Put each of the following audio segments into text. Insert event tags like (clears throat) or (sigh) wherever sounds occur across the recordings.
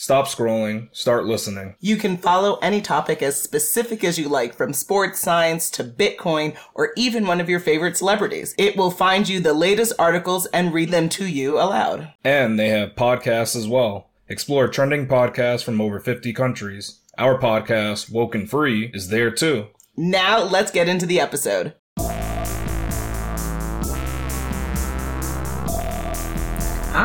Stop scrolling, start listening. You can follow any topic as specific as you like, from sports science to Bitcoin or even one of your favorite celebrities. It will find you the latest articles and read them to you aloud. And they have podcasts as well. Explore trending podcasts from over 50 countries. Our podcast, Woken Free, is there too. Now let's get into the episode.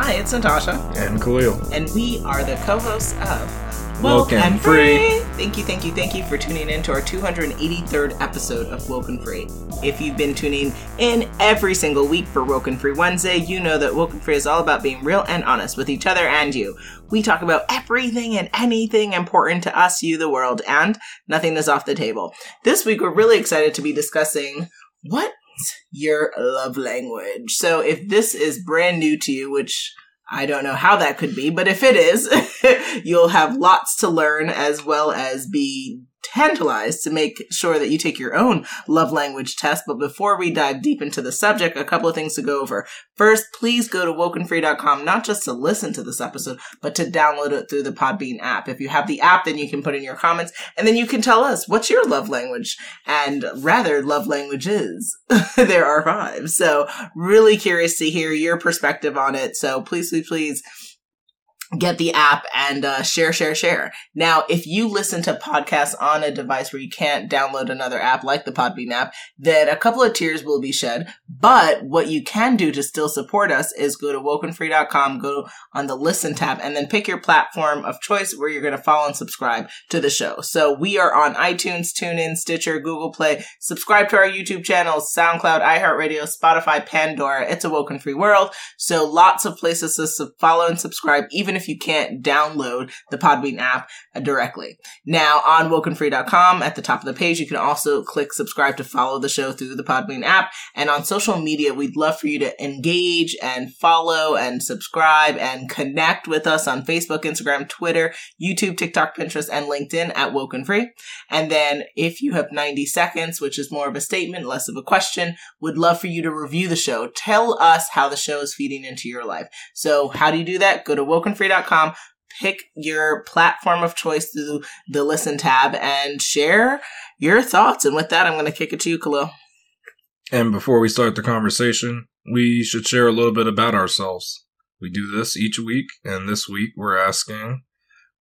Hi, it's Natasha. And Khalil. And we are the co hosts of Woken Woken Free. Thank you, thank you, thank you for tuning in to our 283rd episode of Woken Free. If you've been tuning in every single week for Woken Free Wednesday, you know that Woken Free is all about being real and honest with each other and you. We talk about everything and anything important to us, you, the world, and nothing is off the table. This week, we're really excited to be discussing what your love language. So if this is brand new to you, which I don't know how that could be, but if it is, (laughs) you'll have lots to learn as well as be tantalized to make sure that you take your own love language test. But before we dive deep into the subject, a couple of things to go over. First, please go to wokenfree.com, not just to listen to this episode, but to download it through the Podbean app. If you have the app, then you can put in your comments and then you can tell us what's your love language and rather love languages. (laughs) there are five. So really curious to hear your perspective on it. So please, please, please get the app and uh, share, share, share. Now, if you listen to podcasts on a device where you can't download another app like the Podbean app, then a couple of tears will be shed. But what you can do to still support us is go to wokenfree.com, go on the listen tab, and then pick your platform of choice where you're going to follow and subscribe to the show. So we are on iTunes, TuneIn, Stitcher, Google Play. Subscribe to our YouTube channels, SoundCloud, iHeartRadio, Spotify, Pandora. It's a Woken Free world. So lots of places to follow and subscribe, even if you can't download the Podbean app directly. Now on wokenfree.com at the top of the page, you can also click subscribe to follow the show through the Podbean app. And on social media, we'd love for you to engage and follow and subscribe and connect with us on Facebook, Instagram, Twitter, YouTube, TikTok, Pinterest, and LinkedIn at Woken Free. And then if you have 90 seconds, which is more of a statement, less of a question, would love for you to review the show. Tell us how the show is feeding into your life. So how do you do that? Go to wokenfree.com, pick your platform of choice through the listen tab and share your thoughts. And with that, I'm going to kick it to you, Khalil. And before we start the conversation, we should share a little bit about ourselves. We do this each week, and this week we're asking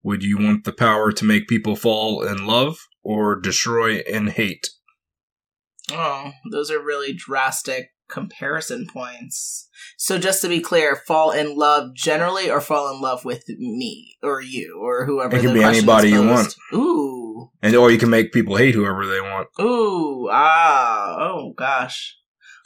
Would you want the power to make people fall in love or destroy in hate? Oh, those are really drastic comparison points. So just to be clear, fall in love generally or fall in love with me or you or whoever It can be anybody you want. Ooh. And or you can make people hate whoever they want. Ooh, ah, oh gosh.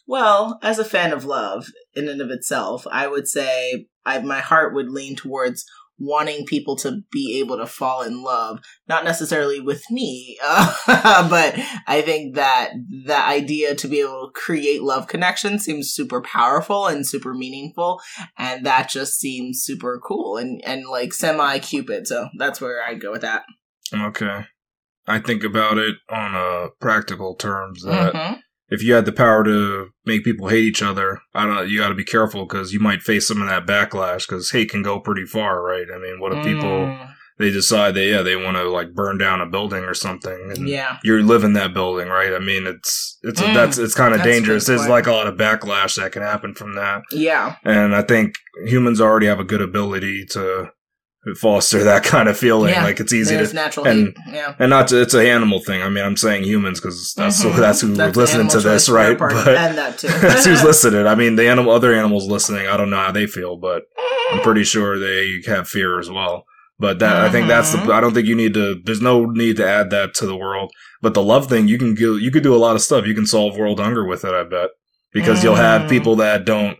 Well, as a fan of love in and of itself, I would say I, my heart would lean towards wanting people to be able to fall in love, not necessarily with me, uh, (laughs) but I think that the idea to be able to create love connection seems super powerful and super meaningful, and that just seems super cool and and like semi cupid. So that's where I go with that. Okay. I think about it on uh, practical terms that Mhm. If you had the power to make people hate each other, I don't. You got to be careful because you might face some of that backlash because hate can go pretty far, right? I mean, what if people Mm, they decide that yeah they want to like burn down a building or something, and yeah. you live in that building, right? I mean, it's it's Mm, that's it's kind of that's a good dangerous. There's like a lot of backlash that can happen from that, Yeah. and I think humans already have a good ability to foster that kind of feeling. Yeah. Like it's easy There's to natural and-. Yeah. and not to, it's an animal thing. I mean, I'm saying humans because that's Mhm. that's who's That's listening to this, choice for our right? part, But and that too. (laughs) that's who's (laughs) listening. I mean, the animal, other animals listening. I don't know how they feel, but I'm pretty sure they have fear as well. But that I think that's the. Mhm. I don't think you need to. There's no need to add that to the world. But the love thing, you can you could do a lot of stuff. You can solve world hunger with it. I bet because you'll have Mm. people that don't.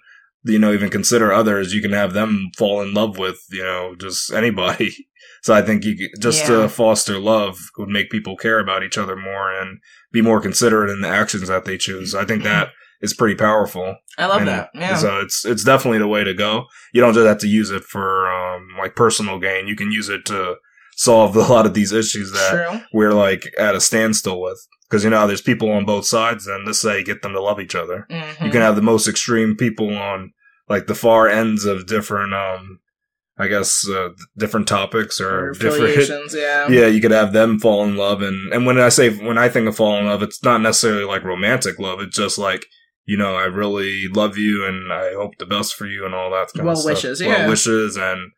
You know, even consider others. You can have them fall in love with, you know, just (laughs) anybody. So I think you just Yeah. to foster love would make people care about each other more and be more considerate in the actions that they choose. I think that (clears throat) is pretty powerful. I love And that. Yeah. So it's it's definitely the way to go. You don't just have to use it for um, like personal gain. You can use it to solve (laughs) a lot of these issues that True. we're like at a standstill with. Because you know, there's people on both sides, and this way get them to love each other. Mhm. You can have the most extreme people on like the far ends of different, um, I guess, uh, different topics or, Or different. Yeah. Yeah, you could have them fall in love, and and when I say when I think of fall in love, it's not necessarily like romantic love. It's just like you know, I really love you, and I hope the best for you, and all that kind Well of stuff. Well wishes, yeah. well wishes, and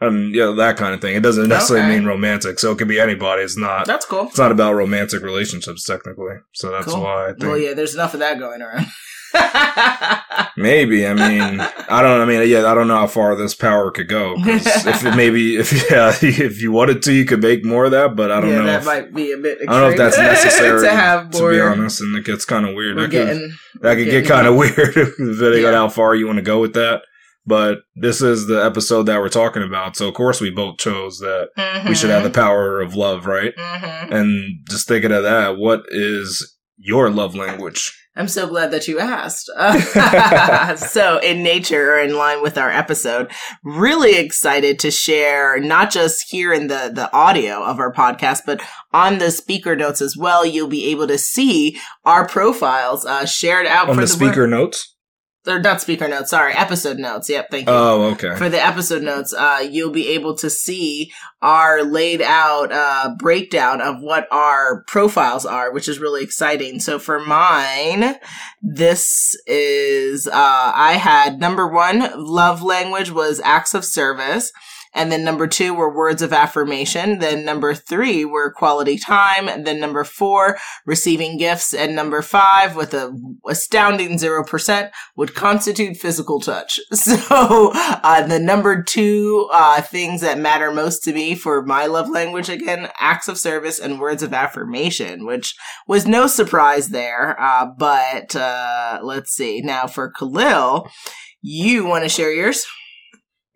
and yeah, that kind of thing. It doesn't necessarily Okay. mean romantic, so it could be anybody. It's not. That's cool. It's not about romantic relationships technically, so that's Cool. why I think Well, yeah, there's enough of that going around. (laughs) (laughs) maybe. I mean, I don't. I mean, yeah, I don't know how far this power could go. (laughs) if it maybe if (laughs) yeah, if you wanted to, you could make more of that. But I don't yeah, know. that if, might be a bit. I don't know if that's necessary to have to be honest, and it gets kind of weird. We're That could, getting that could get kind of weird depending Yeah. on how far you want to go with that. But this is the episode that we're talking about, so of course we both chose that we should have the power of love, right? hmm And just thinking of that, what is your love language? I'm so glad that you asked. (laughs) (laughs) so, in nature, or in line with our episode, really excited to share not just here in the the audio of our podcast, but on the speaker notes as well. You'll be able to see our profiles uh, shared out On for the the speaker notes? Or not speaker notes. Sorry, episode notes. Yep, thank you. Oh, okay. for the episode notes, uh, you'll be able to see our laid out uh, breakdown of what our profiles are, which is really exciting. So for mine, this is uh, I had number one love language was acts of service. And then number two were words of affirmation. Then number three were quality time. And then number four, receiving gifts. And number five, with a astounding 0%, would constitute physical touch. (laughs) So, uh, the number two, uh, things that matter most to me for my love language, again, acts of service and words of affirmation, which was no surprise there. Uh, but, uh, let's see. Now for Khalil, you want to share yours?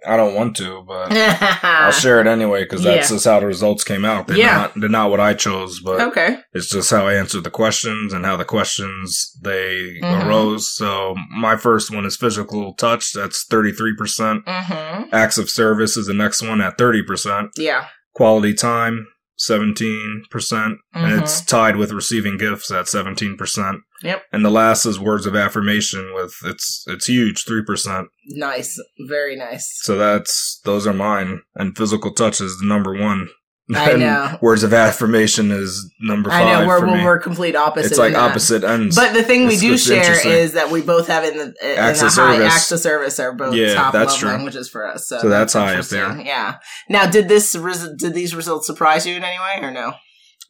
I don't want to, but (laughs) I'll share it anyway because that's Yeah. just how the results came out. They're Yeah. not they're not what I chose, but okay. it's just how I answered the questions and how the questions they Mhm. arose. So my first one is physical touch. That's thirty three percent. Mm-hmm. Acts of service is the next one at thirty percent. Yeah. Quality time. 17%, percent and mm-hmm. it's tied with receiving gifts at 17%. Yep. And the last is words of affirmation with it's it's huge, 3%. Nice. Very nice. So that's those are mine, and physical touch is the number one. I know. Words of affirmation is number five I know we're for me. we're complete opposite. it's like opposite ends. But the thing we do share is that we both have in the in Acts the high service. acts of service are both Yeah, top that's love true. languages for us. So, So that's high up there. Yeah. Now, did this res- did these results surprise you in any way or no?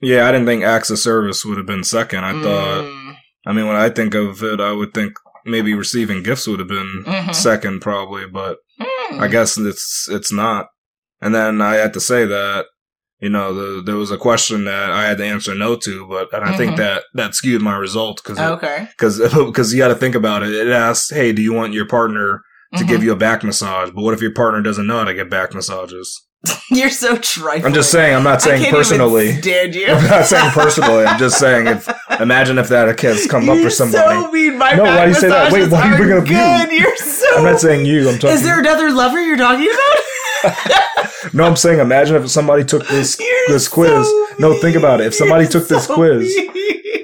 yeah, I didn't think acts of service would have been second. I thought. Mm, I mean, when I think of it, I would think maybe receiving gifts would have been Mhm. second, probably. But mm. I guess it's it's not. And then I had to say that you know the, there was a question that I had to answer no to, but and I Mhm. think that that skewed my result because okay. because because (laughs) you got to think about it. It asks, "Hey, do you want your partner to Mhm. give you a back massage?" But what if your partner doesn't know how to get back massages? (laughs) You're so trifling. I'm just saying. I'm not saying personally. Did you. (laughs) I'm not saying personally. I'm just saying if imagine if that has come up You're for somebody. so mean. My No, why do you say that? Wait, why are you bringing up you? You're so. I'm not saying you. I'm talking. Is there another lover you're talking about? No, I'm saying imagine if somebody took this (laughs) You're this quiz. so no, think about it. If somebody You're took this quiz, mean.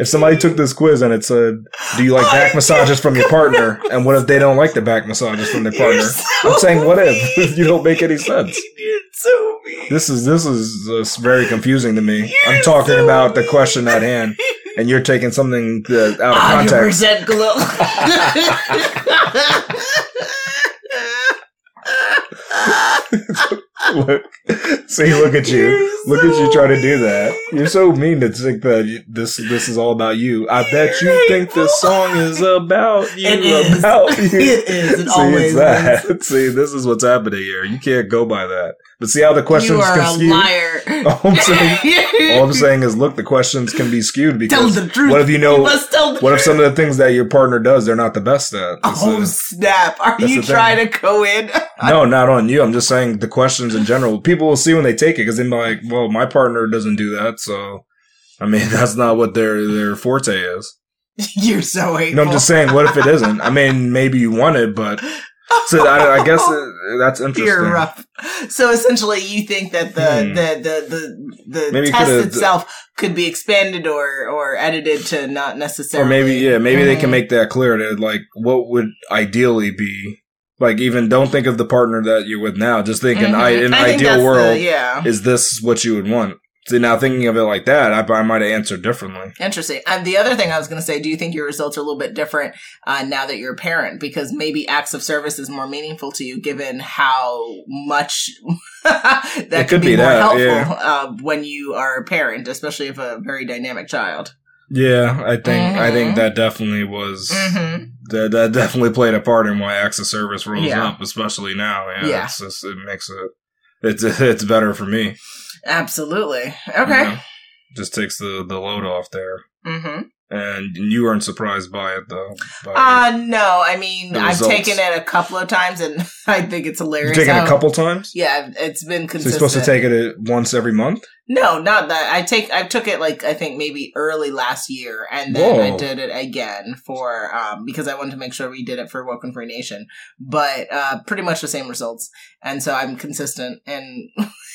if somebody took this quiz and it said, "Do you like back massages from your partner?" and what if they don't like the back massages from their partner? so I'm saying, what if (laughs) you don't make any sense? (laughs) You're so mean. This is this is uh, very confusing to me. You're I'm talking so about the question at hand, and you're taking something uh, out of Hundred context. percent glow. (laughs) look, see, look at you. You're Look at you so trying to do that. You're so mean to think that you- this this is all about you. I bet you think this song is about you. It is. About (laughs) you. It is. It see, always that. (laughs) See, this is what's happening here. You can't go by that. But see how the questions you are can a skew. liar. All I'm saying, all I'm saying is, look, the questions can be skewed Tell because the truth. what if you know? tell the What if some of the things that your partner does, they're not the best at? That's Oh the- snap! Are you the thing. trying to go in? no, not on you. I'm just saying the questions in general. People will see when they take it because they're like, "Well, my partner doesn't do that." So, I mean, (laughs) that's not what their their forte is. (laughs) You're so hateful. No, I'm just saying. What if it isn't? I mean, maybe you want it, but (laughs) so I, I guess uh, that's interesting. You're rough. So essentially, you think that the Hmm. the the the, the Maybe test itself could be expanded or or edited to not necessarily. Or maybe, yeah, maybe they can Mhm. make that clear that like what would ideally be like. Even don't think of the partner that you're with now. Just think I, Mhm. in I think ideal that's the- world, yeah. is this what you would want? See, now thinking of it like that, I, I might have answered differently. Interesting. And the other thing I was going to say, do you think your results are a little bit different uh, now that you're a parent? Because maybe acts of service is more meaningful to you, given how much (laughs) that could could be, be more that, helpful yeah. uh, when you are a parent, especially if a very dynamic child. Yeah, I think I Mhm. think that definitely was Mm-hmm. that that definitely played a part in why access service rose Yeah. up, especially now. Yeah, Yeah. It's just, it makes it it's it's better for me. Absolutely. you Okay. know? Just takes the the load off there. Mm-hmm. And you weren't surprised by it though. By Uh, no, I mean, The I've results. taken it a couple of times and (laughs) I think it's hilarious. taken how- a couple times. Yeah, it's been So you're consistent. supposed to take it once every month. No, not that. I take I took it like I think maybe early last year, and then I did it again for um because I wanted to make sure we did it for Woken Free Nation, but uh pretty much the same results, and so I'm consistent in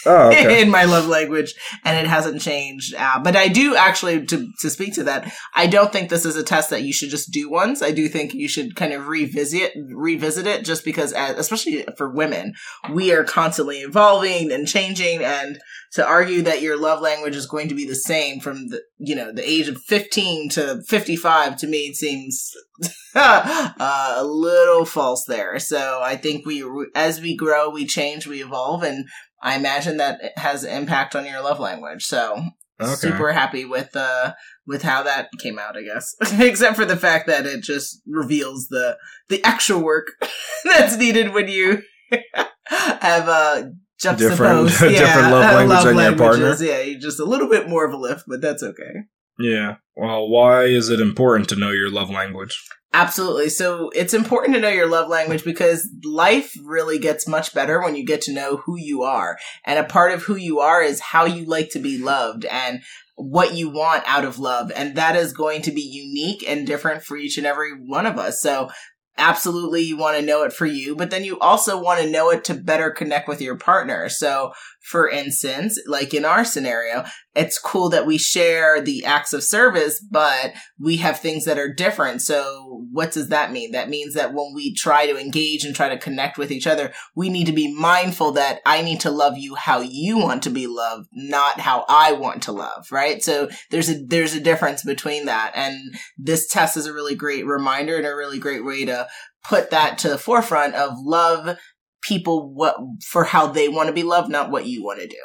Oh, (laughs) okay. in my love language, and it hasn't changed. Uh, but I do actually to to speak to that. I don't think this is a test that you should just do once. I do think you should kind of revisit revisit it, just because, as, especially for women, we are constantly evolving and changing, and to argue that your love language is going to be the same from the you know the age of 15 to 55 to me seems (laughs) uh, a little false there so i think we as we grow we change we evolve and i imagine that it has an impact on your love language so Okay. super happy with uh with how that came out i guess (laughs) except for the fact that it just reveals the the actual work (laughs) that's needed when you (laughs) have uh, a juxtaposed Different- different love language than your partner. languages. yeah you just a little bit more of a lift but that's okay Yeah. Well, why is it important to know your love language? Absolutely. So it's important to know your love language because life really gets much better when you get to know who you are. And a part of who you are is how you like to be loved and what you want out of love. And that is going to be unique and different for each and every one of us. So absolutely you want to know it for you, but then you also want to know it to better connect with your partner. So for instance, like in our scenario, it's cool that we share the acts of service, but we have things that are different. So what does that mean? That means that when we try to engage and try to connect with each other, we need to be mindful that I need to love you how you want to be loved, not how I want to love, right? So there's a there's a difference between that. And this test is a really great reminder and a really great way to put that to the forefront of love people what for how they want to be loved, not what you want to do.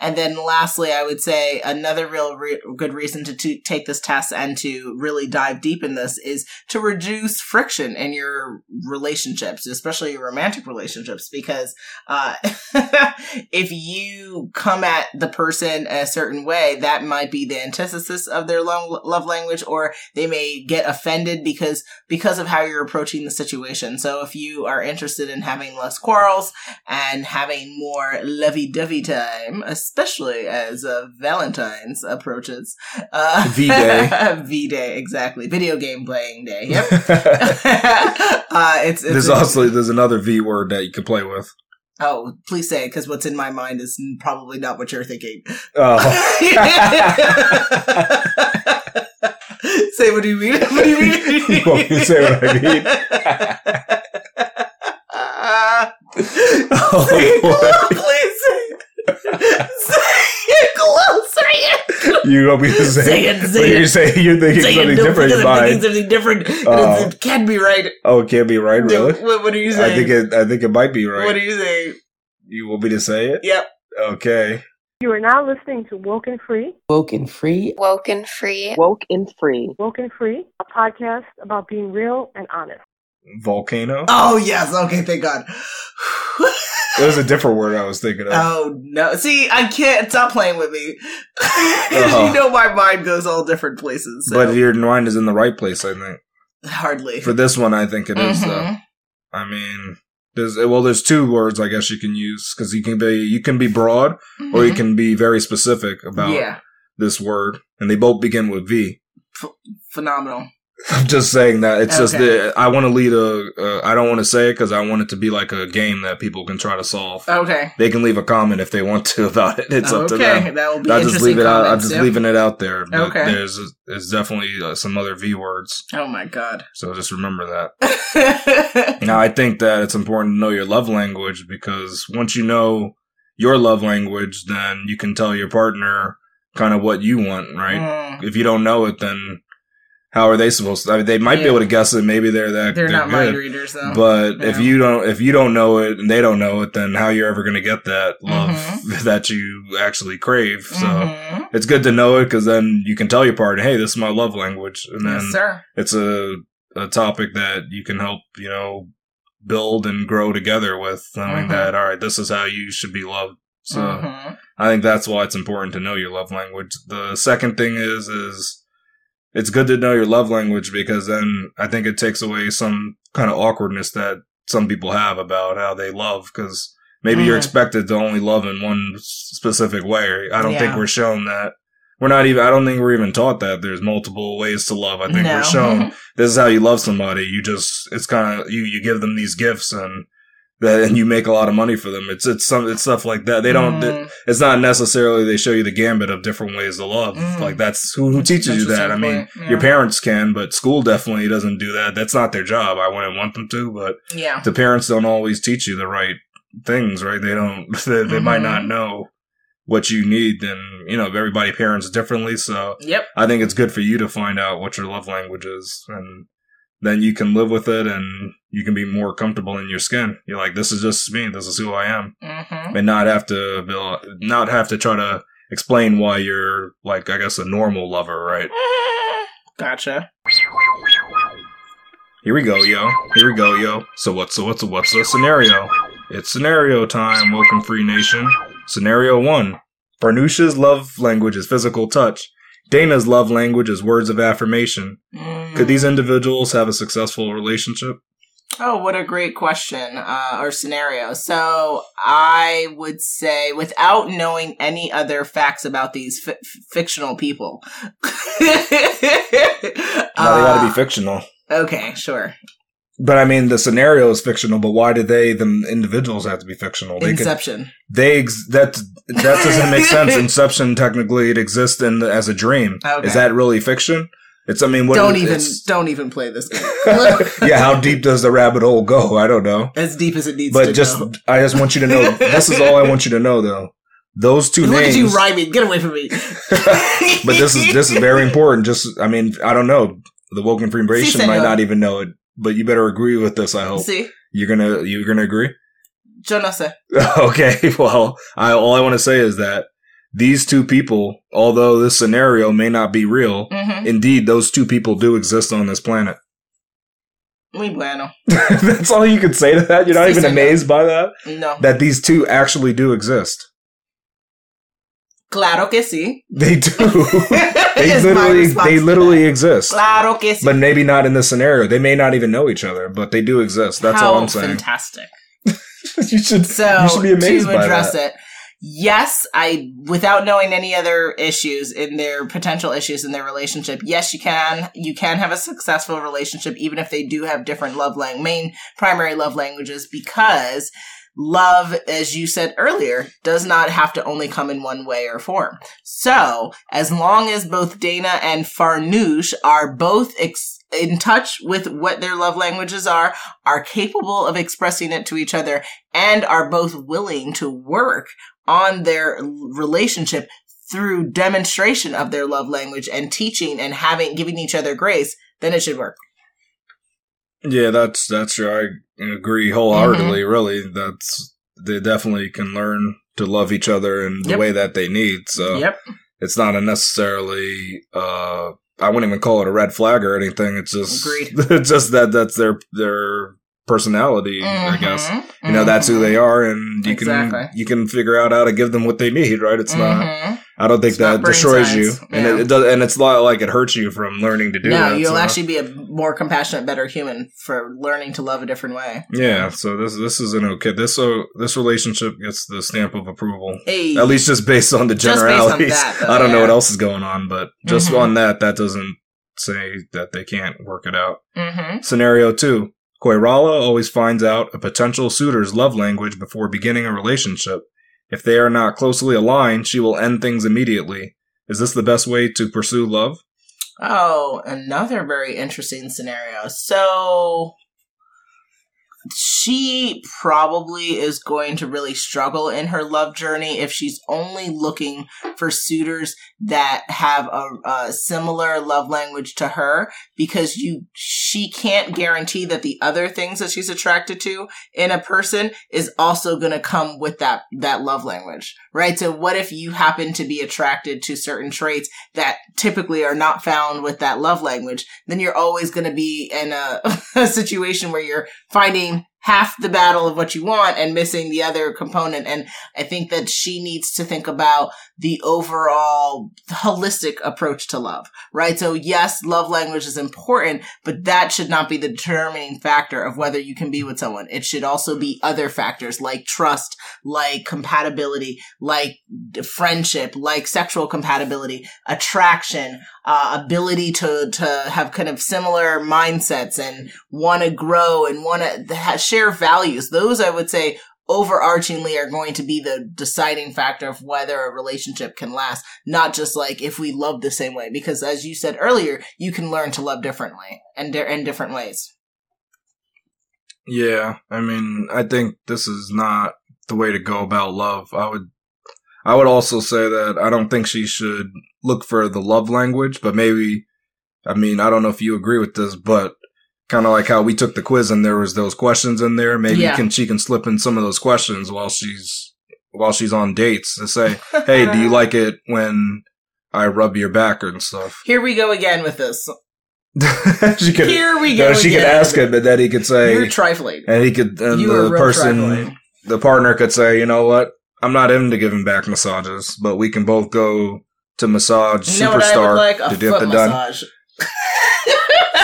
And then lastly, I would say another real re- good reason to, to take this test and to really dive deep in this is to reduce friction in your relationships, especially your romantic relationships, because uh, (laughs) if you come at the person a certain way, that might be the antithesis of their lo- love language, or they may get offended because because of how you're approaching the situation. So if you are interested in having less quarrels and having more lovey-dovey time, especially as uh, Valentine's approaches. Uh, V-Day. (laughs) V-Day, exactly. Video game playing day. Yep. (laughs) (laughs) uh, it's, it's there's also there's another V word that you can play with. Oh, please say it, because what's in my mind is probably not what you're thinking. Oh. say what do you mean? What do you mean? You want me to say what I mean? Oh, say it, boy. please say it. Say it closer. you want me to say? Say it, say What it. You're saying you're thinking Say something it, no, different. because in I'm thinking something different. and Oh. it's- it can't be right. Oh, it can't be right, really. What, what are you saying? I think it. I think it might be right. What right. are you saying? You want me to say it? Yep. Okay. You are now listening to Woken Free. Woken free. Woken free. Woke and free. Woken Free, a podcast about being real and honest. Volcano. Oh yes. Okay. Thank God. That was a different word I was thinking of. Oh no! See, I can't stop playing with me. (laughs) Uh-huh. You know, my mind goes all different places. So. But your mind is in the right place, I think. hardly. For this one, I think it is, though. Mhm. I mean, there's well, there's two words I guess you can use because you can be you can be broad or you Mhm. can be very specific about yeah, this word, and they both begin with V. phenomenal. (laughs) I'm just saying that it's just Okay. that I want to lead a. Uh, I don't want to say it because I want it to be like a game that people can try to solve. Okay. They can leave a comment if they want to (laughs) about it. It's up to okay, them. that will be interesting. just leave it out. I'm just leaving it out there. But Okay. There's there's definitely uh, some other V words, Oh my god. (laughs) so just remember that. Now, I think that it's important to know your love language because once you know your love language, then you can tell your partner kind of what you want, right? Mm, If you don't know it, then how are they supposed to? I mean, they might be able to guess it. Maybe they're that they're they're not mind readers though. But if you don't, if you don't know it and they don't know it, then how you're ever going to get that love Mhm. (laughs) that you actually crave? So Mhm. it's good to know it because then you can tell your partner, "Hey, this is my love language," and then yes, it's a a topic that you can help you know build and grow together with knowing Mhm. that all right this is how you should be loved so Mhm. i think that's why it's important to know your love language the second thing is is it's good to know your love language because then i think it takes away some kind of awkwardness that some people have about how they love because maybe you're Mhm. expected to only love in one specific way i don't think we're shown that we're not even i don't think we're even taught that there's multiple ways to love i think no. we're shown (laughs) this is how you love somebody. You just it's kind of you you give them these gifts and and you make a lot of money for them. It's it's some it's stuff like that. They don't. Mm, It's not necessarily they show you the gambit of different ways to love. Mm. Like that's who who teaches you that. I mean, yeah. your parents can, but school definitely doesn't do that. That's not their job. I wouldn't want them to, but yeah. the parents don't always teach you the right things. Right? They don't. (laughs) They, they might not Mhm. know what you need, and you know everybody parents differently. So Yep. I think it's good for you to find out what your love language is and then you can live with it and you can be more comfortable in your skin. You're like, this is just me. This is who I am Mm-hmm. and not have to build, not have to try to explain why you're like, I guess a normal lover, right? (laughs) Gotcha. Here we go, yo. Here we go, yo. So what's, so what's, what's the scenario? It's scenario time, Woken Free Nation. Scenario one. Farnoosh's love language is physical touch. Dana's love language is words of affirmation. Mm. Could these individuals have a successful relationship? Oh, what a great question uh, or scenario. So I would say, without knowing any other facts about these fi- fictional people, (laughs) Now they gotta Uh, be fictional. okay, sure. But I mean, the scenario is fictional. But why do they, the individuals, have to be fictional? They could, Inception. they ex- that that doesn't make sense. (laughs) Inception technically it exists in the, as a dream. Okay. Is that really fiction? It's. I mean, what don't even don't even play this game. (laughs) (laughs) yeah, how deep does the rabbit hole go? I don't know. as deep as it needs But to just, go. I just want you to know. this is all I want you to know, though. Those two Look names. at you rhyming. Get away from me. but this is this is very important. Just, I mean, I don't know. The Woken Free Nation might not even know it, but you better agree with this. I hope See, you're gonna you're gonna agree. yo no sé. (laughs) okay, (laughs) well, I, all I want to say is that these two people, although this scenario may not be real, Mm-hmm. indeed those two people do exist on this planet. (laughs) Muy bueno. That's all you could say to that. You're not Sí, even señor. amazed by that. No. That these two actually do exist. Claro que sí. They do. (laughs) they literally, they literally exist. Claro que sí. But maybe not in this scenario. They may not even know each other, but they do exist. That's How all I'm saying. Fantastic. (laughs) you should. So you should be amazed to by address that. it, yes, I without knowing any other issues in their potential issues in their relationship, yes, you can you can have a successful relationship even if they do have different love lang main primary love languages because love, as you said earlier, does not have to only come in one way or form. So, as long as both Dana and Farnoosh are both ex- in touch with what their love languages are, are capable of expressing it to each other, and are both willing to work on their relationship through demonstration of their love language and teaching and having giving each other grace, then it should work. Yeah, that's that's true. I agree wholeheartedly. Really, that's they definitely can learn to love each other in the Yep. way that they need. So Yep. it's not a necessarily. uh I wouldn't even call it a red flag or anything. It's just Agreed. it's (laughs) just that that's their their personality. I guess Mhm. you know that's who they are, and you Exactly. can you can figure out how to give them what they need. Right? It's not. Mhm. I don't think It's that destroys you, science. and it, it does, and it's not like it hurts you from learning to do no, that. you'll so- actually be a more compassionate, better human for learning to love a different way. Yeah, so this this is an okay. This so this relationship gets the stamp of approval. Hey, At least just based on the based on generalities. that, though, (laughs) I don't know what else is going on, but just Mhm. on that, that doesn't say that they can't work it out. Mm-hmm. Scenario two. Koirala always finds out a potential suitor's love language before beginning a relationship. If they are not closely aligned, she will end things immediately. Is this the best way to pursue love? Oh, another very interesting scenario. So she probably is going to really struggle in her love journey if she's only looking for suitors that have a, a, similar love language to her because you she can't guarantee that the other things that she's attracted to in a person is also going to come with that that love language right? So what if you happen to be attracted to certain traits that typically are not found with that love language? Then you're always going to be in a, (laughs) a situation where you're finding half the battle of what you want and missing the other component. And I think that she needs to think about the overall holistic approach to love, right? So yes, love language is important, but that should not be the determining factor of whether you can be with someone. It should also be other factors like trust, like compatibility, like friendship, like sexual compatibility, attraction, uh, ability to, to have kind of similar mindsets and want to grow and want to share values. Those I would say overarchingly are going to be the deciding factor of whether a relationship can last, not just like if we love the same way. Because as you said earlier, you can learn to love differently and in different ways. Yeah, I mean, I think this is not the way to go about love. I would, I would also say that I don't think she should look for the love language, but maybe, I mean, I don't know if you agree with this, but kind of like how we took the quiz and there was those questions in there. Maybe Yeah. can she can slip in some of those questions while she's while she's on dates to say, (laughs) "Hey, do you like it when I rub your back and stuff?" Here we go again with this. (laughs) she could. Here we no, go. she could ask him, but then he could say, You're trifling. and he could, and You the person, trifling. the partner could say, "You know what? I'm not into giving back massages, but we can both go to massage You know what I would superstar like? A to get the done."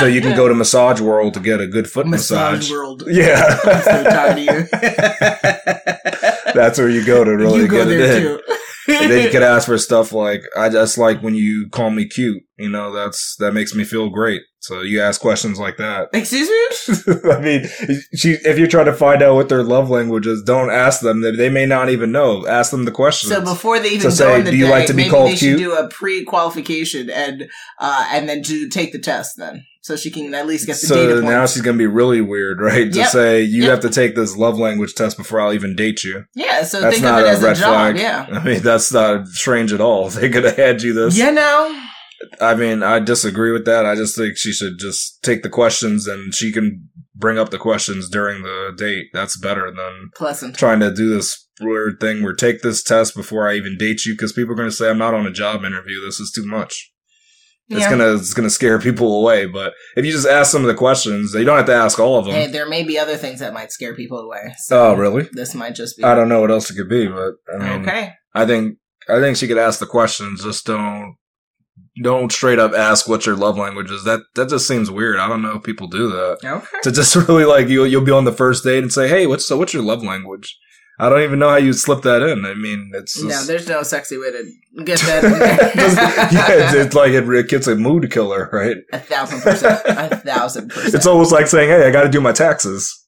So you can go to (laughs) Massage World to get a good foot massage. Massage world. Yeah. I'm so tired of you. (laughs) That's where you go to really you go get it in. And then you could ask for stuff like, I just like when you call me cute. You know, that's, that makes me feel great. So you ask questions like that. (laughs) Excuse me? I mean, she, if you're trying to find out what their love language is, don't ask them. They- They may not even know. Ask them the questions. So before they even So go say, do you date, like to be called cute? do a pre-qualification and uh, and then do take the test then, so she can at least get the data so points. now she's gonna be really weird, right? To Yep. say you Yep. have to take this love language test before I'll even date you. yeah, so That's think of it a as a red job. flag. Yeah. I mean, that's not strange at all. (laughs) They could have had you this. You know, I mean, I disagree with that. I just think she should just take the questions and she can bring up the questions during the date. That's better than pleasant. trying to do this weird thing where take this test before I even date you because people are going to say I'm not on a job interview. This is too much. It's gonna it's gonna scare people away. But if you just ask some of the questions, you don't have to ask all of them. Hey, there may be other things that might scare people away. So oh, really? This might just be I don't know what else it could be, but I mean, okay. I think I think she could ask the questions. Just don't don't straight up ask what your love language is. That that just seems weird. I don't know if people do that. Okay. To just (laughs) really like you you'll be on the first date and say, hey, what's so what's your love language? I don't even know how you slip that in. I mean, it's just, No, there's no sexy way to get that. (laughs) (laughs) yeah, it's, it's like it, it's a mood killer, right? a thousand percent. A thousand percent. It's almost like saying, hey, I got to do my taxes.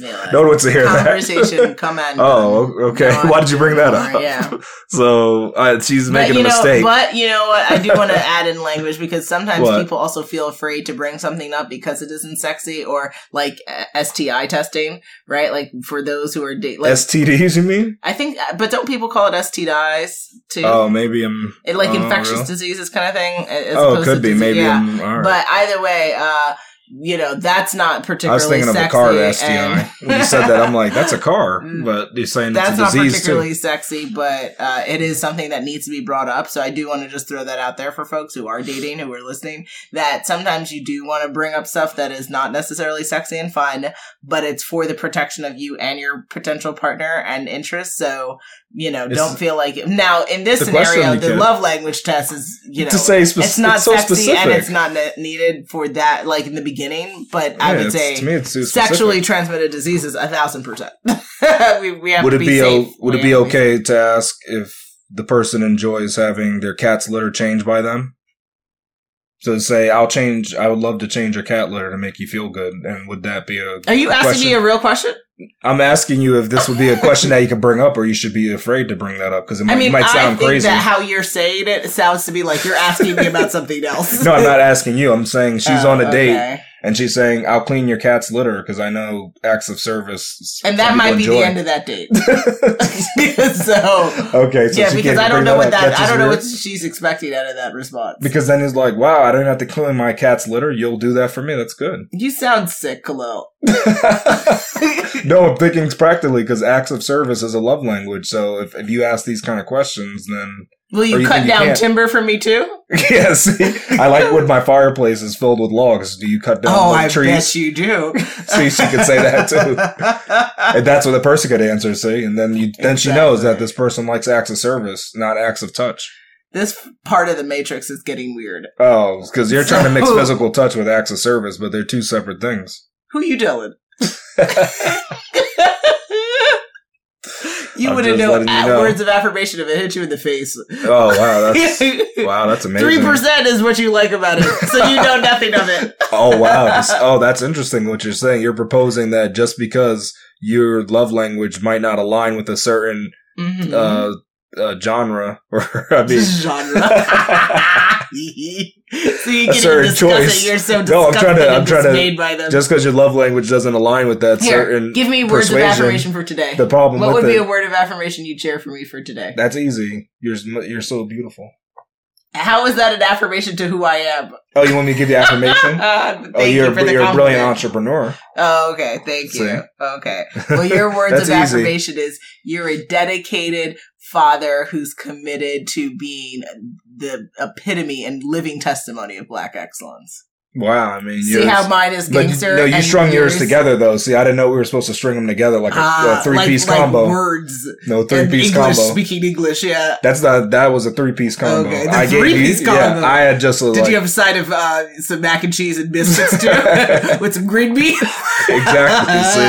Yeah. no one wants to hear Conversation, that. (laughs) come on. Oh, okay. On Why did you bring that more, up? Yeah. (laughs) So uh, she's But making a know, mistake. but you know what? I do want to (laughs) add in language because sometimes What? people also feel afraid to bring something up because it isn't sexy or like uh, STI testing, right? Like for those who are date, like STDs, you mean? I think, uh, but don't people call it STIs too? Oh, maybe I'm. it, like oh, infectious really? diseases kind of thing. as Oh, it could to be. disease- Maybe yeah. I'm. All right. But either way, uh, you know, that's not particularly. I was thinking of a car STI. when you said that, I'm like, that's a car. (laughs) Mm. But you're saying it's That's a not particularly too. sexy, but uh, it is something that needs to be brought up. So I do want to just throw that out there for folks who are dating, who are listening, that sometimes you do want to bring up stuff that is not necessarily sexy and fun, but it's for the protection of you and your potential partner and interests. So, you know, It's- don't feel like now in this The scenario, the love language test is, you know, to say spec- it's not it's so sexy specific. and it's not ne- needed for that, like in the beginning, but I Yeah, would say to me, it's sexually transmitted diseases a thousand percent. (laughs) we, we have would to it be, be, o- would it be okay to ask if the person enjoys having their cat's litter changed by them? So say, I'll change, I would love to change your cat litter to make you feel good. And would that be a. Are you asking question? me a real question? I'm asking you if this would be a question that you could bring up or you should be afraid to bring that up because it might, I mean, might I sound think crazy. that how you're saying it sounds to me like you're asking me about (laughs) something else. no, I'm not asking you. I'm saying she's Oh, on a date okay. And she's saying, I'll clean your cat's litter because I know acts of service. And that might be the end of that date. (laughs) (laughs) so okay, so yeah, because I don't know what up. that I don't know weird. what she's expecting out of that response. Because then it's like, wow, I don't have to clean my cat's litter. You'll do that for me. That's good. (laughs) you sound sick, Khalil. no, I'm thinking practically because acts of service is a love language. So if, if you ask these kind of questions, then Will you, you cut think you down timber for me too? (laughs) yes, I like when my fireplace is filled with logs. Do you cut down oh, I trees? bet you do. (laughs) See, she could say that too. And that's what the person could answer. See, and then you then she knows that this person likes acts of service, not acts of touch. this part of the matrix is getting weird. Oh, because you're trying to mix physical touch with acts of service, but they're two separate things. Who you telling? (laughs) you I'm wouldn't know, know. words of affirmation if it hit you in the face. Oh wow, that's (laughs) wow, that's amazing. Three percent is what you like about it, so you know nothing of it. (laughs) Oh wow! Oh, that's interesting. What you're saying. You're proposing that just because your love language might not align with a certain Mhm. uh, uh genre, (laughs) or I mean, genre. (laughs) so you A can certain discuss choice. it. You're so No, I'm trying to- I'm trying to- by them. just because your love language doesn't align with that Here, certain give me words of affirmation for today. The problem what would be a word of affirmation you'd share for me for today? that's easy. You're you're so beautiful. How is that an affirmation to who I am? Oh, you want me to give you affirmation? Uh, (laughs) thank oh, you're you for the you're a brilliant entrepreneur. Oh, okay. Thank See? you. Okay. (laughs) Well, your words of easy. affirmation is you're a dedicated father who's committed to being the epitome and living testimony of black excellence. Wow, I mean, See yours- how mine is gangster? no, you strung yours yours- together though. See, I didn't know we were supposed to string them together like a, Ah, three piece combo. Like words. no, three piece English, combo. speaking English, yeah. That's not. That was a three piece combo. Okay, the I gave three-piece you. combo. Yeah, I had just a, Did like, you have a side of uh, some mac and cheese and biscuits too, (laughs) with some green beans? exactly. See,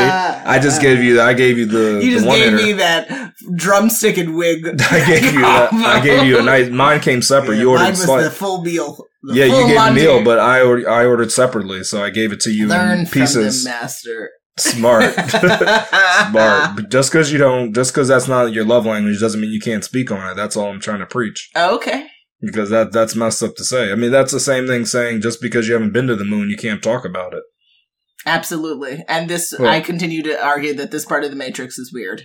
I just gave you. I gave you the. You just the gave me that drumstick and wig. (laughs) I gave you. That, I gave you a nice. Mine came separate. Yeah, you ordered mine was slight- the full meal. Yeah, you gave a meal, but I ordered, I ordered separately, so I gave it to you learn in from pieces. the master. Smart, (laughs) smart. But Just because you don't, just because that's not your love language, doesn't mean you can't speak on it. That's all I'm trying to preach. Oh, okay. Because that that's messed up to say. I mean, that's the same thing saying just because you haven't been to the moon, you can't talk about it. Absolutely. And this, Well- I continue to argue that this part of the Matrix is weird.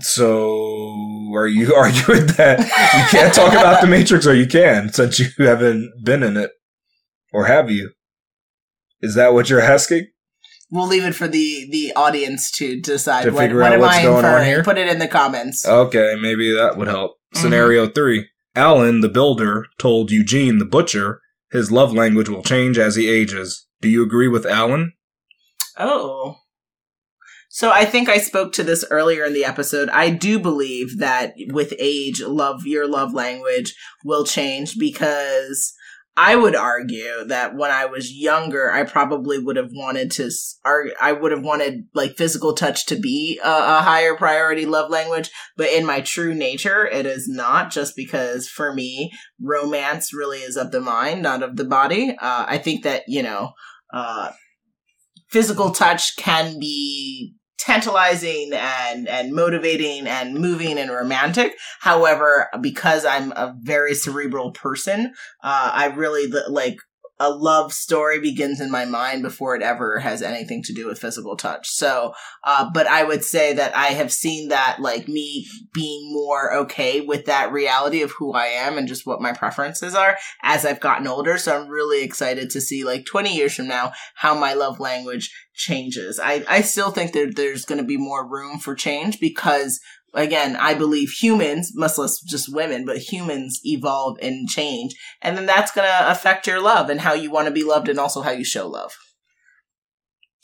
So, are you (laughs) arguing that you can't talk about the Matrix, or you can since you haven't been in it, or have you? Is that what you're asking? We'll leave it for the the audience to decide To what, figure what out am what's I going on inferring. here? Put it in the comments. Okay, maybe that would help. Mhm. Scenario three: Alan, the builder, told Eugene, the butcher, his love language will change as he ages. Do you agree with Alan? Oh. So I think I spoke to this earlier in the episode. I do believe that with age, love your love language will change because I would argue that when I was younger, I probably would have wanted to, I would have wanted like physical touch to be a, a higher priority love language. But in my true nature, it is not just because for me, romance really is of the mind, not of the body. Uh, I think that, you know, uh, physical touch can be tantalizing and and motivating and moving and romantic. However because i'm a very cerebral person uh i really like a love story begins in my mind before it ever has anything to do with physical touch so uh but i would say that i have seen that like me being more okay with that reality of who i am and just what my preferences are as i've gotten older so i'm really excited to see like 20 years from now how my love language changes. I, I still think that there's going to be more room for change because, again, I believe humans, much less just women, but humans evolve and change. And then that's going to affect your love and how you want to be loved and also how you show love.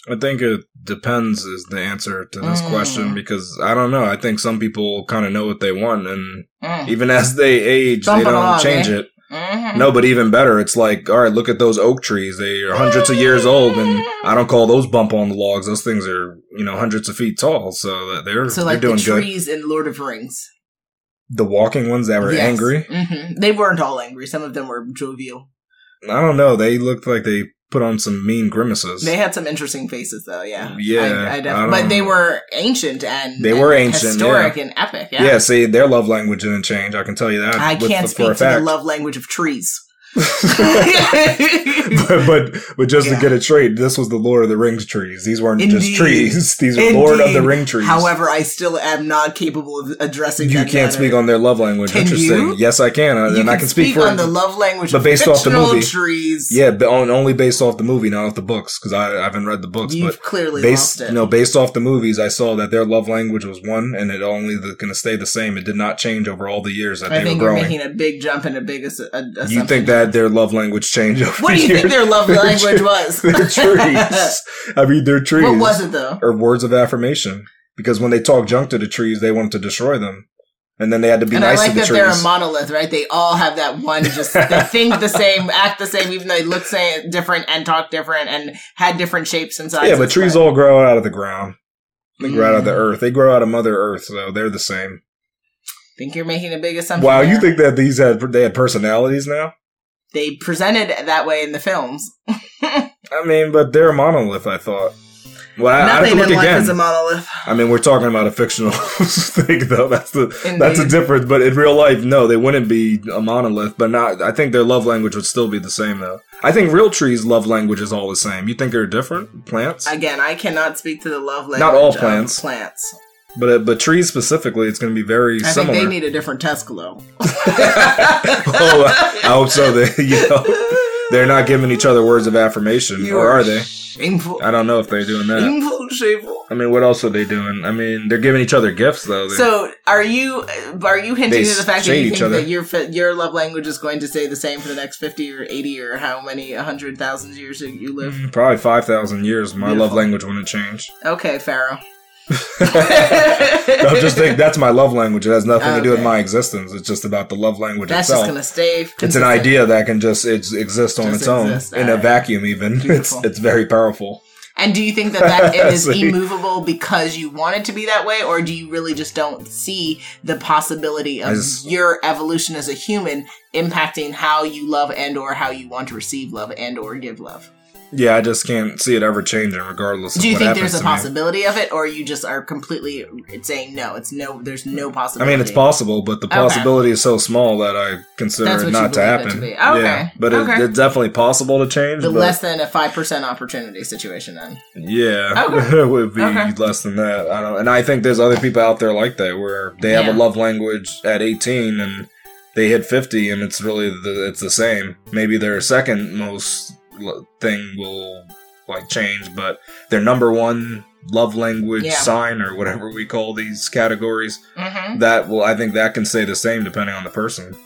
I think it depends is the answer to this Mm. question because I don't know. I think some people kind of know what they want, and Mm. even as they age, Bump they don't along, change eh? it. Mhm. No, but even better, it's like, all right, look at those oak trees. They are hundreds of years old, and I don't call those bump on the logs. Those things are, you know, hundreds of feet tall. So that they're So, like they're the doing good. trees in Lord of Rings. The walking ones that were Yes. angry. Mhm. They weren't all angry. Some of them were jovial. I don't know. They looked like they put on some mean grimaces. They had some interesting faces, though. Yeah, Yeah, I, I def- I but they were ancient and They were ancient, historic yeah. and epic. yeah. Yeah, see, their love language didn't change. I can tell you that. I can't for speak to the love language of trees. (laughs) but, but but just Yeah. to get a straight, this was the Lord of the Rings trees. These weren't just trees. (laughs) These are Lord of the Ring trees. However, I still am not capable of addressing. you can't matter. speak on their love language. Can Interesting. you? Yes, I can, You and I can speak, for on the love language, but based off the movie. trees. Yeah, but on, only based off the movie, not off the books, because I, I haven't read the books. you've but clearly based, lost it. no, based off the movies, I saw that their love language was one, and it only going to stay the same. It did not change over all the years that I they think were growing. making a big jump and a big a- assumption. You think that their love language changed over What do you years? think their love language was? They're (laughs) trees. I mean, they're trees. What was it though? Or words of affirmation. Because when they talk junk to the trees, they wanted to destroy them. And then they had to be and nice I like to the that trees. they're a monolith, right? They all have that one, just they (laughs) think the same, act the same, even though they look say, different and talk different and had different shapes and sizes. yeah, but trees all grow out of the ground. They grow out of the Mm. earth. They grow out of Mother Earth, so they're the same. think you're making a big assumption. Wow, you think that these had they had personalities now? They presented that way in the films? (laughs) I mean, but they're a monolith. I thought. Well, I, I have to Nothing look in life again. is a monolith. I mean, we're talking about a fictional (laughs) thing, though. That's the Indeed. that's a difference. But in real life, no, they wouldn't be a monolith. But not. I think their love language would still be the same, though. I think real trees' love language is all the same. You think they're different plants? Again, I cannot speak to the love language Not all plants. plants. But uh, but trees specifically, it's going to be very I similar. think they need a different Tescalo. (laughs) (laughs) oh, I hope so. They, (laughs) you know, they're not giving each other words of affirmation, You or are they? Shameful. I don't know if they're doing that. Shameful, shameful. I mean, what else are they doing? I mean, they're giving each other gifts, though. They- So, are you are you hinting They to the fact that shade you each think other. that your fi- your love language is going to stay the same for the next fifty or eighty or how many hundred thousand years that you live? Mm, probably five thousand years. My love Beautiful. language wouldn't change. Okay, Pharaoh. Don't just think that's my love language. It has nothing to do with my existence. It's just about the love language That's itself. just gonna stay. it's an idea that can just it's, exist on Just its own in a vacuum. Even it's Beautiful. it's very powerful. And do you think that that (laughs) it is immovable because you want it to be that way, or do you really just don't see the possibility of just- your evolution as a human impacting how you love and or how you want to receive love and or give love? Yeah, I just can't see it ever changing, regardless. Of Do you think there's a to me. possibility of it, or you just are completely saying no? It's no. There's no possibility. I mean, it's possible, but the Okay. possibility is so small that I consider it not to happen. to be. Oh, okay. Yeah, but it, it's definitely possible to change. The but less than a five percent opportunity situation. Then yeah, Okay. (laughs) it would be Okay. less than that. I don't, and I think there's other people out there like that where they have Yeah. a love language at 18 and they hit 50, and it's really the, it's the same. Maybe their second most thing will like change, but their number one love language Yeah. sign or whatever we call these categories mm-hmm. that will I think that can stay the same depending on the person.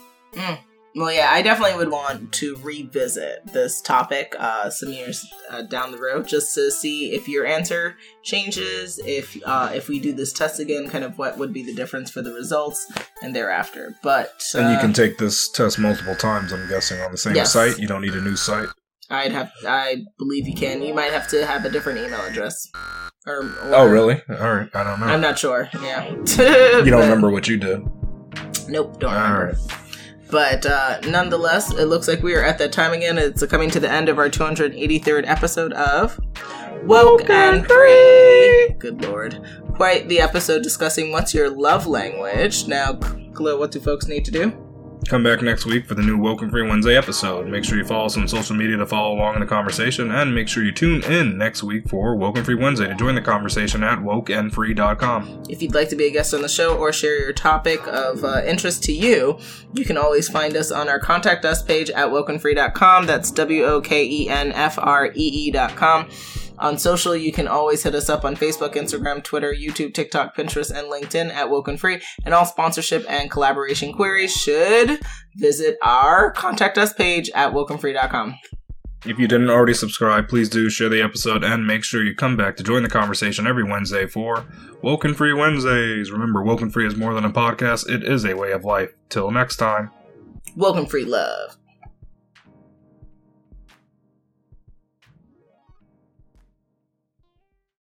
Well, yeah, I definitely would want to revisit this topic uh, some years uh, down the road, just to see if your answer changes. If uh, if we do this test again, kind of what would be the difference for the results and thereafter. But uh, And you can take this test multiple times, I'm guessing, on the same Yes. site. You don't need a new site. I'd have, I believe you can. You might have to have a different email address. Or, or Oh, really? All right. I don't know. I'm not sure. Yeah, (laughs) you don't remember what you did. Nope, don't All remember. right. But uh, nonetheless, it looks like we are at that time again. It's coming to the end of our 283rd episode of Woken Free. Good lord. Quite the episode discussing what's your love language. Now, Chloe, what do folks need to do? Come back next week for the new Woken Free Wednesday episode. Make sure you follow us on social media to follow along in the conversation, and make sure you tune in next week for Woken Free Wednesday to join the conversation at wokenfree.com. If you'd like to be a guest on the show or share your topic of uh, interest to you, you can always find us on our contact us page at wokenfree.com. That's W O K E N F R E E.com. On social, you can always hit us up on Facebook, Instagram, Twitter, YouTube, TikTok, Pinterest, and LinkedIn at Woken Free. And all sponsorship and collaboration queries should visit our contact us page at wokenfree.com. If you didn't already subscribe, please do share the episode and make sure you come back to join the conversation every Wednesday for Woken Free Wednesdays. Remember, Woken Free is more than a podcast, it is a way of life. Till next time. Woken Free Love.